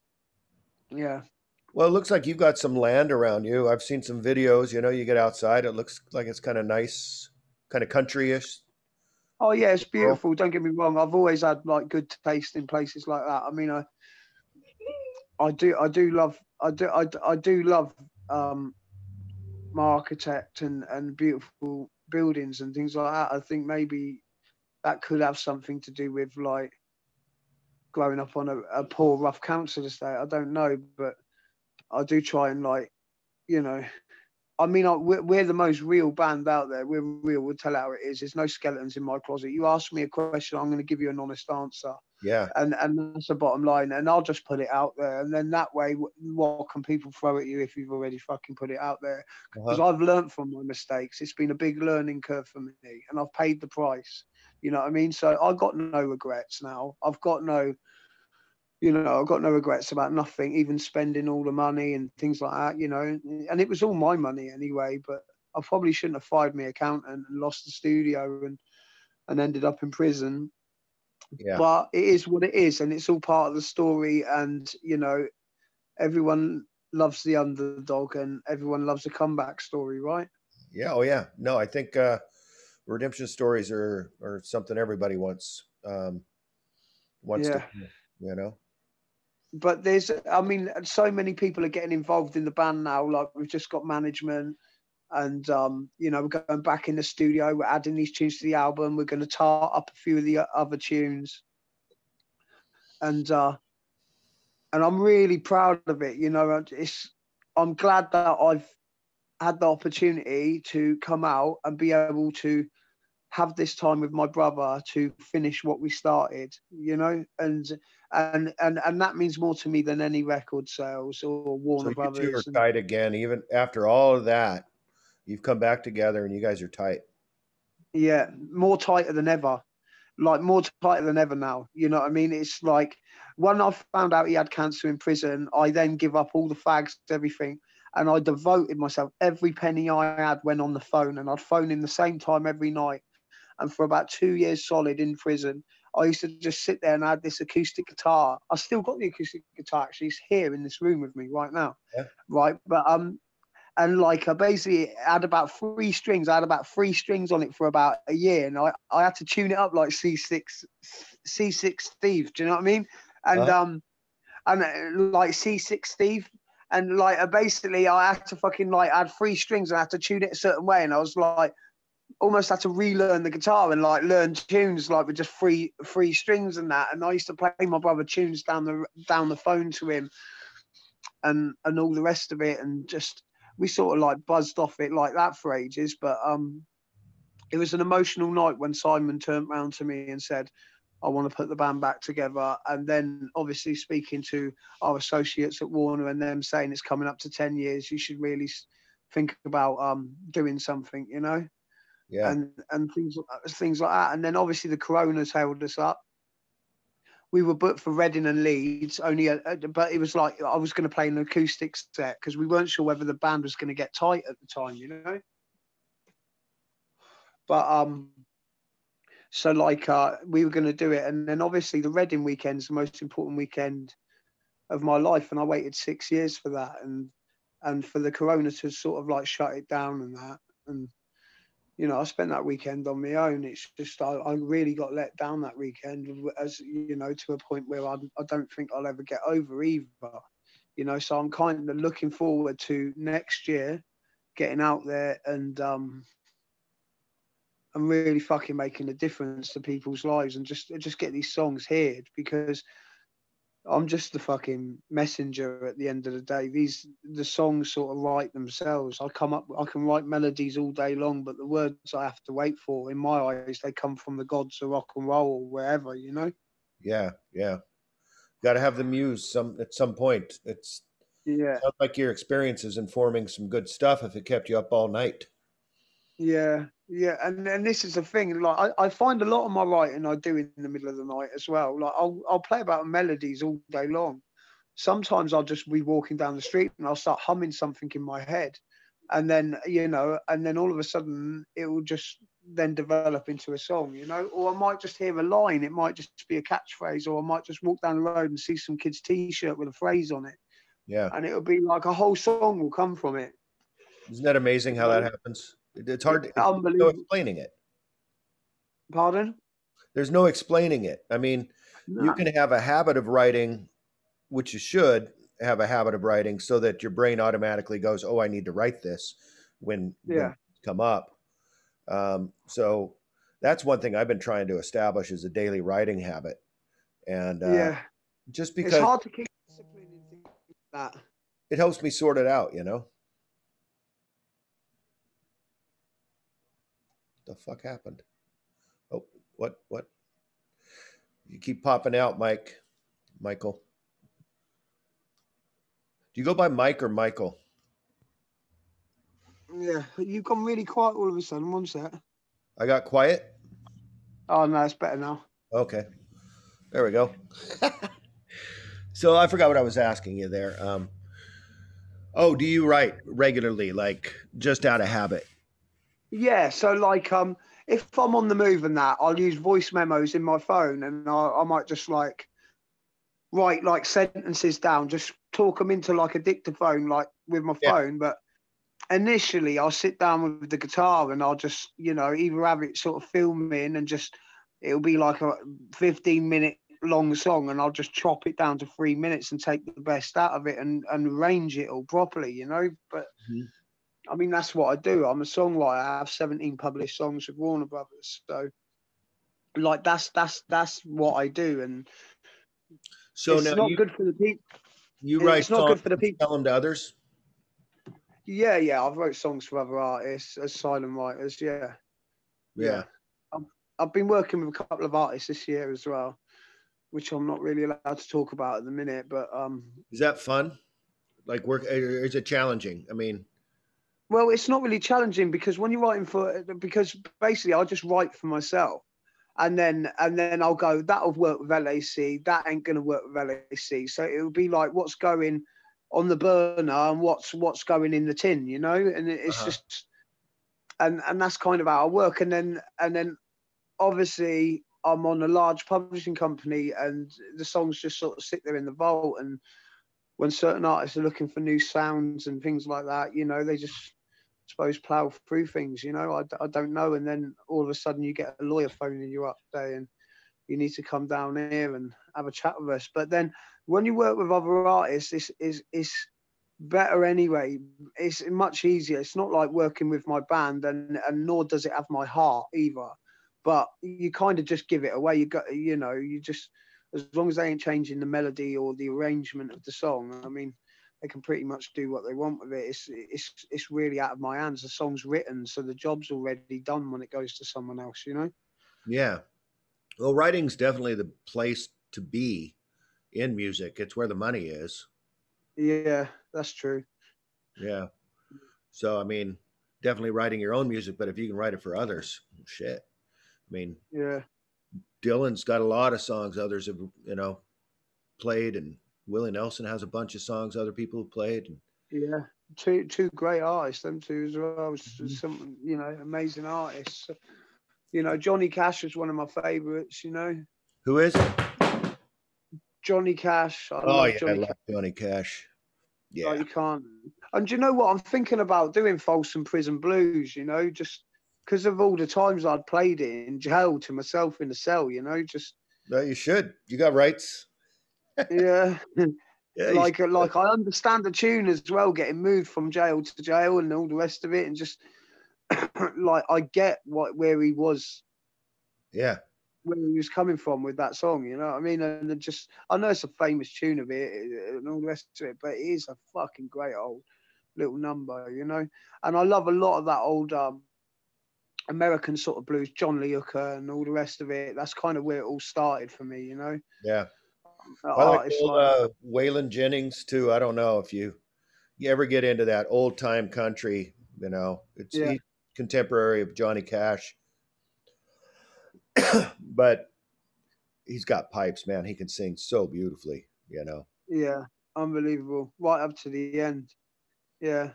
Yeah. Well, it looks like you've got some land around you. I've seen some videos. You know, you get outside. It looks like it's kind of nice, kind of countryish. Oh yeah, it's beautiful. Don't get me wrong. I've always had like good taste in places like that. I mean, I, I do, I do love, I do, I, I do love um, my architect and and beautiful buildings and things like that. I think maybe that could have something to do with like growing up on a, a poor, rough council estate. I don't know, but I do try and like, you know, I mean, I, we're, we're the most real band out there. We're real. We'll tell how it is. There's no skeletons in my closet. You ask me a question, I'm going to give you an honest answer. Yeah. And and that's the bottom line. And I'll just put it out there, and then that way, what can people throw at you if you've already fucking put it out there? Because uh-huh. I've learned from my mistakes. It's been a big learning curve for me, and I've paid the price. You know what I mean? So I've got no regrets now. I've got no you know, I've got no regrets about nothing, even spending all the money and things like that, you know. And it was all my money anyway, but I probably shouldn't have fired my accountant and lost the studio and and ended up in prison. Yeah. But it is what it is, and it's all part of the story. And you know, everyone loves the underdog, and everyone loves a comeback story, right? Yeah. Oh, yeah. No, I think uh, redemption stories are are something everybody wants um, wants yeah. to, you know but there's i mean so many people are getting involved in the band now like we've just got management and um, you know we're going back in the studio we're adding these tunes to the album we're going to tar up a few of the other tunes. And uh and i'm really proud of it you know it's i'm glad that i've had the opportunity to come out and be able to have this time with my brother to finish what we started you know and and and and that means more to me than any record sales or warner so brothers you two are tight again even after all of that you've come back together and you guys are tight yeah more tighter than ever like more tighter than ever now you know what i mean it's like when i found out he had cancer in prison i then give up all the fags everything and i devoted myself every penny i had went on the phone and i'd phone him the same time every night and for about two years solid in prison, I used to just sit there and I had this acoustic guitar. I still got the acoustic guitar actually. It's here in this room with me right now. Yeah. Right. But um and like I basically had about three strings. I had about three strings on it for about a year, and I, I had to tune it up like C6 C6 Steve. Do you know what I mean? And uh-huh. um and uh, like C6 Steve, and like basically I had to fucking like add three strings and I had to tune it a certain way, and I was like almost had to relearn the guitar and like learn tunes like with just free free strings and that. And I used to play my brother tunes down the down the phone to him, and and all the rest of it, and just we sort of like buzzed off it like that for ages. But um, it was an emotional night when Simon turned around to me and said. I want to put the band back together. And then obviously speaking to our associates at Warner and them saying it's coming up to 10 years, you should really think about um, doing something, you know? yeah, and and things things like that. And then obviously the Coronas held us up. We were booked for Reading and Leeds, only, a, a, but it was like I was going to play an acoustic set because we weren't sure whether the band was going to get tight at the time, you know. But um, so like uh, we were going to do it, and then obviously the Reading weekend is the most important weekend of my life, and I waited six years for that, and and for the Corona to sort of like shut it down and that, and you know, I spent that weekend on my own. It's just I, I really got let down that weekend, as you know, to a point where I, I don't think I'll ever get over either. You know, so I'm kind of looking forward to next year, getting out there and um, and really fucking making a difference to people's lives and just just get these songs heard because I'm just the fucking messenger at the end of the day. These the songs sort of write themselves. I come up, I can write melodies all day long, but the words I have to wait for, in my eyes, they come from the gods of rock and roll or wherever, you know. Yeah, yeah. Got to have the muse some at some point. It's yeah. Sounds like your experience is informing some good stuff. If it kept you up all night. Yeah, yeah, and and this is the thing. Like I, I find a lot of my writing I do in the middle of the night as well. Like I'll I'll play about melodies all day long. Sometimes I'll just be walking down the street and I'll start humming something in my head, and then you know, and then all of a sudden it will just then develop into a song, you know. Or I might just hear a line. It might just be a catchphrase, or I might just walk down the road and see some kid's T-shirt with a phrase on it. Yeah, and it'll be like a whole song will come from it. Isn't that amazing how that happens? It's hard. It's no explaining it. Pardon? There's no explaining it. I mean, no. you can have a habit of writing, which you should have a habit of writing, so that your brain automatically goes, "Oh, I need to write this," when yeah come up. Um, so that's one thing I've been trying to establish is a daily writing habit, and uh, yeah, just because it's hard to keep discipline in things like that. It helps me sort it out, you know. The fuck happened? Oh, what, what? You keep popping out, Mike. Michael. Do you go by Mike or Michael? Yeah, you've gone really quiet all of a sudden. One sec. I got quiet. Oh no, it's better now. Okay, there we go. [LAUGHS] so I forgot what I was asking you there. Um, oh, do you write regularly, like just out of habit? Yeah. So like, um, if I'm on the move and that, I'll use voice memos in my phone, and I, I might just like write like sentences down, just talk them into like a dictaphone, like with my yeah. phone. But initially, I'll sit down with the guitar and I'll just, you know, either have it sort of filming and just it'll be like a 15 minute long song and I'll just chop it down to three minutes and take the best out of it and, and arrange it all properly, you know. But mm-hmm. I mean, that's what I do. I'm a songwriter. I have 17 published songs with Warner Brothers. So like that's that's that's what I do. And so it's not you, good for the people. You write it's not good for the people. Tell them to others. Yeah, yeah. I've wrote songs for other artists, asylum writers. Yeah. Yeah. yeah. I've been working with a couple of artists this year as well, which I'm not really allowed to talk about at the minute. But um, is that fun? Like work? Is it challenging? I mean, well, it's not really challenging because when you're writing for because basically I just write for myself and then and then I'll go that'll work with LAC that ain't gonna work with LAC so it will be like what's going on the burner and what's what's going in the tin you know? And it's uh-huh. just and and that's kind of how I work. And then and then obviously I'm on a large publishing company and the songs just sort of sit there in the vault. And when certain artists are looking for new sounds and things like that you know they just suppose plow through things you know I, I don't know. And then all of a sudden you get a lawyer phoning you up saying you need to come down here and have a chat with us. But then when you work with other artists it's is it's better anyway. It's much easier. It's not like working with my band and and nor does it have my heart either. But you kind of just give it away. You got you know you just as long as they ain't changing the melody or the arrangement of the song i mean they can pretty much do what they want with it. It's it's it's really out of my hands. The song's written, so the job's already done when it goes to someone else. You know. Yeah. Well, writing's definitely the place to be in music. It's where the money is. Yeah, that's true. Yeah. So I mean, definitely writing your own music, but if you can write it for others, shit. I mean, yeah. Dylan's got a lot of songs others have, you know, played and Willie Nelson has a bunch of songs other people have played. And, yeah, two two great artists, them two as well. Mm-hmm. Some you know amazing artists. You know, Johnny Cash is one of my favourites. You know, who is it? Johnny Cash. I oh yeah, Johnny I love Cash. Johnny Cash. Yeah, like you can't. And you know what? I'm thinking about doing Folsom Prison Blues. You know, just because of all the times I'd played it in jail to myself in the cell. You know, just. No, you should. You got rights yeah. [LAUGHS] yeah like like I understand the tune as well, getting moved from jail to jail and all the rest of it, and just [COUGHS] like I get what where he was. Yeah. Where he was coming from with that song, you know what I mean? And just I know it's a famous tune of it and all the rest of it, but it is a fucking great old little number, you know. And I love a lot of that old um American sort of blues, John Lee Hooker and all the rest of it. That's kind of where it all started for me, you know. Yeah. I like old, uh, Waylon Jennings too. I don't know if you you ever get into that old time country. You know, it's yeah. contemporary of Johnny Cash, [COUGHS] but he's got pipes, man. He can sing so beautifully. You know. Yeah, unbelievable. Right up to the end. Yeah.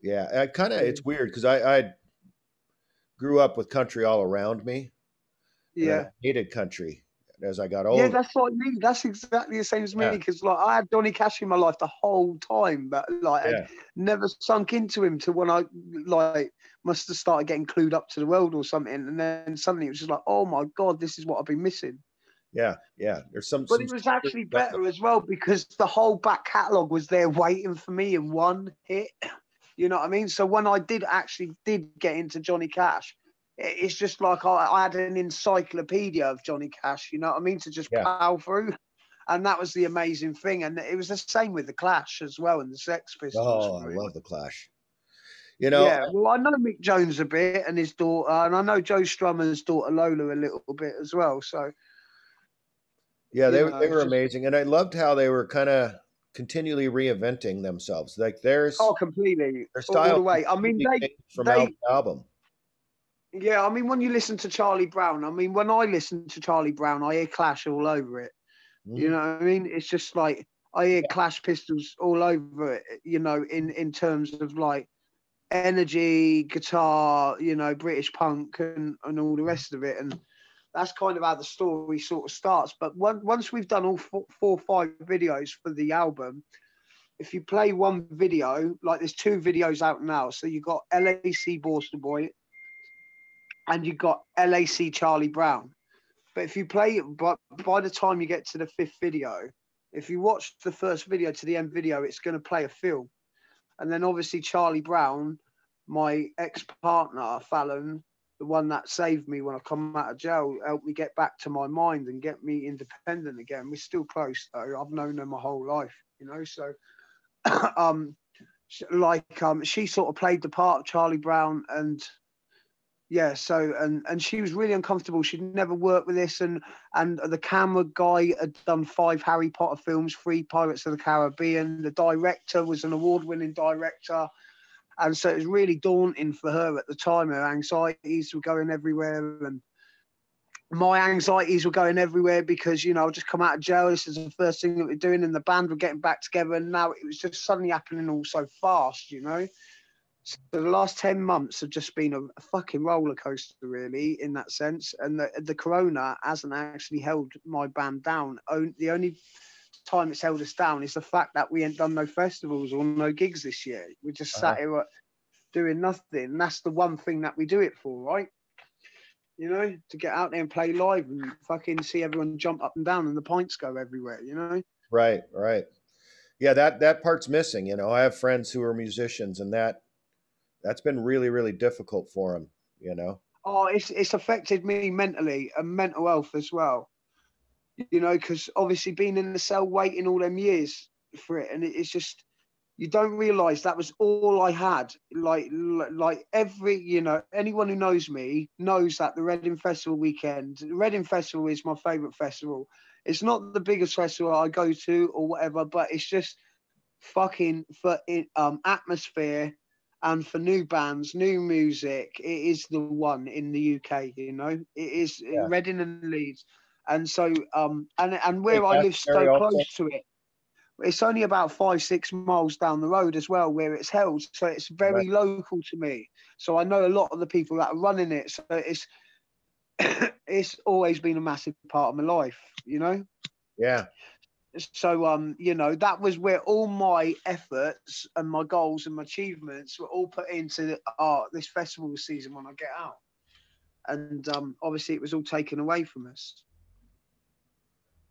Yeah, I kind of. It's weird because I, I grew up with country all around me. Yeah, hated country as I got older. Yeah, that's what I mean. That's exactly the same as me because yeah. like I had Johnny Cash in my life the whole time, but like yeah. Never sunk into him to when I like must have started getting clued up to the world or something, and then suddenly it was just like, oh my god, this is what I've been missing. Yeah, yeah. There's some, but some it was actually better as well because the whole back catalogue was there waiting for me in one hit. You know what I mean? So when I did actually did get into Johnny Cash, it's just like I, I, had an encyclopedia of Johnny Cash, you know what I mean, to just yeah. plow through. And that was the amazing thing. And it was the same with the Clash as well and the Sex Pistols. Oh, I love the Clash. You know, yeah. Well, I know Mick Jones a bit and his daughter, and I know Joe Strummer's daughter Lola a little bit as well. So, Yeah, they, know, they were just, amazing. And I loved how they were kind of continually reinventing themselves. Like there's oh, completely their style all the way. I mean, they from they, album, album. Yeah, I mean, when you listen to Charlie Brown, I mean, when I listen to Charlie Brown, I hear Clash all over it. Mm. You know what I mean? It's just like I hear yeah. Clash Pistols all over it. You know, in in terms of like energy, guitar, you know, British punk, and and all the rest of it, and that's kind of how the story sort of starts. But once we've done all four, four or five videos for the album, if you play one video, like there's two videos out now. So you've got LAC Borstal Boy and you got LAC Charlie Brown. But if you play, but by the time you get to the fifth video, if you watch the first video to the end video, it's going to play a film. And then obviously Charlie Brown, my ex partner, Fallon, the one that saved me when I come out of jail, helped me get back to my mind and get me independent again. We're still close though. I've known her my whole life, you know. So, [COUGHS] um, like um, she sort of played the part of Charlie Brown, and yeah. So and and she was really uncomfortable. She'd never worked with this, and and the camera guy had done five Harry Potter films, three Pirates of the Caribbean. The director was an award-winning director and so it was really daunting for her at the time. Her anxieties were going everywhere, and my anxieties were going everywhere because you know I just come out of jail. This is the first thing that we're doing, and the band were getting back together, and now it was just suddenly happening all so fast, you know. So the last ten months have just been a, fucking roller coaster, really, in that sense. And the the corona hasn't actually held my band down. The only time it's held us down is the fact that we ain't done no festivals or no gigs this year. We just uh-huh. sat here doing nothing. And that's the one thing that we do it for, right? You know, to get out there and play live and fucking see everyone jump up and down and the pints go everywhere, you know? Right, right. Yeah, that that part's missing. You know, I have friends who are musicians and that that's been really, really difficult for him you know. Oh, it's it's affected me mentally and mental health as well you know, because obviously being in the cell waiting all them years for it, and it's just you don't realize that was all I had. Like, like every, you know, anyone who knows me knows that the Reading Festival weekend, the Reading Festival is my favorite festival. It's not the biggest festival I go to or whatever, but it's just fucking for um, atmosphere and for new bands, new music. It is the one in the UK, you know, it is yeah. Reading and Leeds and so um and and where I live so close to it, it's only about five six miles down the road as well where it's held, so it's very right. local to me. So I know a lot of the people that are running it. So it's [COUGHS] it's always been a massive part of my life, you know. Yeah. So um, you know, that was where all my efforts and my goals and my achievements were all put into uh, this festival season when I get out. And um, obviously, it was all taken away from us.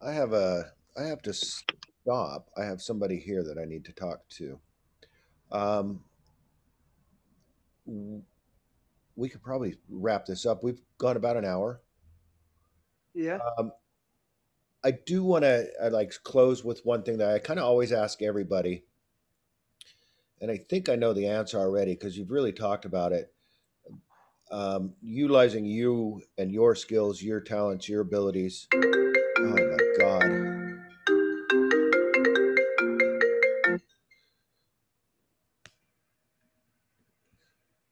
I have a. I have to stop. I have somebody here that I need to talk to. Um, we could probably wrap this up. We've gone about an hour. Yeah. Um, I do want to I like close with one thing that I kind of always ask everybody, and I think I know the answer already because you've really talked about it. Um, utilizing you and your skills, your talents, your abilities. Oh my God.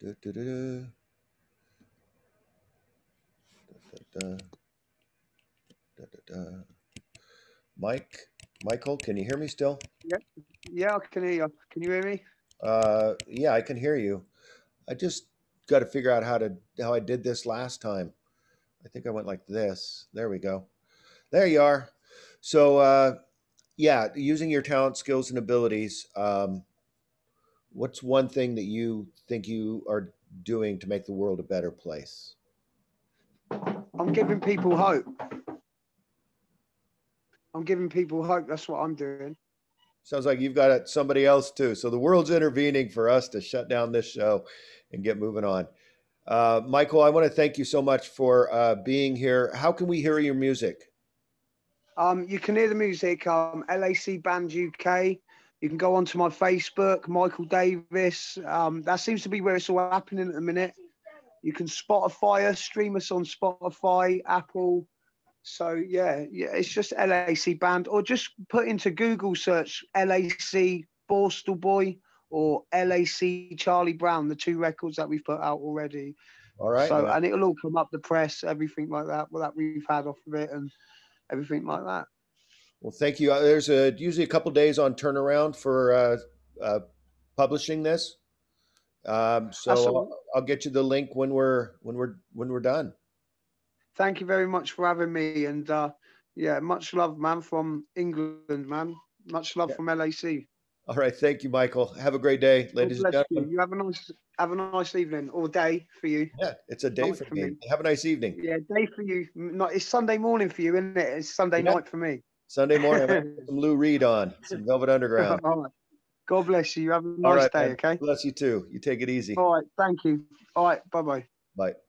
Da, da, da, Mike, Michael, can you hear me still? Yeah, yeah, I can hear you. Can you hear me? Uh, yeah, I can hear you. I just got to figure out how to how I did this last time. I think I went like this. There we go. There you are. So, uh, yeah, using your talent, skills, and abilities. Um, what's one thing that you think you are doing to make the world a better place? I'm giving people hope. I'm giving people hope. That's what I'm doing. Sounds like you've got somebody else too. So the world's intervening for us to shut down this show and get moving on. Uh, Michael, I want to thank you so much for uh, being here. How can we hear your music? Um, you can hear the music, um, LAC Band UK. You can go onto my Facebook, Michael Davies. Um, that seems to be where it's all happening at the minute. You can Spotify us, stream us on Spotify, Apple, So yeah, yeah, it's just LAC band, or just put into Google search LAC Borstal Boy or LAC Charlie Brown, the two records that we've put out already. All right. So and it'll all come up the press, everything like that, well, that we've had off of it, and everything like that. Well, thank you. Uh, there's a usually a couple days on turnaround for uh, uh, publishing this. Um, so I'll, I'll, get you the link when we're when we're when we're done. Thank you very much for having me, and uh, yeah, much love, man, from England, man. Much love yeah. from LAC. All right, thank you, Michael. Have a great day, ladies and gentlemen. You. you. have a nice have a nice evening or day for you. Yeah, it's a day for, for me. me. Have a nice evening. Yeah, day for you. Not it's Sunday morning for you, isn't it? It's Sunday yeah. night for me. Sunday morning, [LAUGHS] some Lou Reed on, some Velvet Underground. [LAUGHS] All right. God bless you. You Have a nice right, day, man. okay? Bless you too. You take it easy. All right. Thank you. All right. Bye-bye. Bye.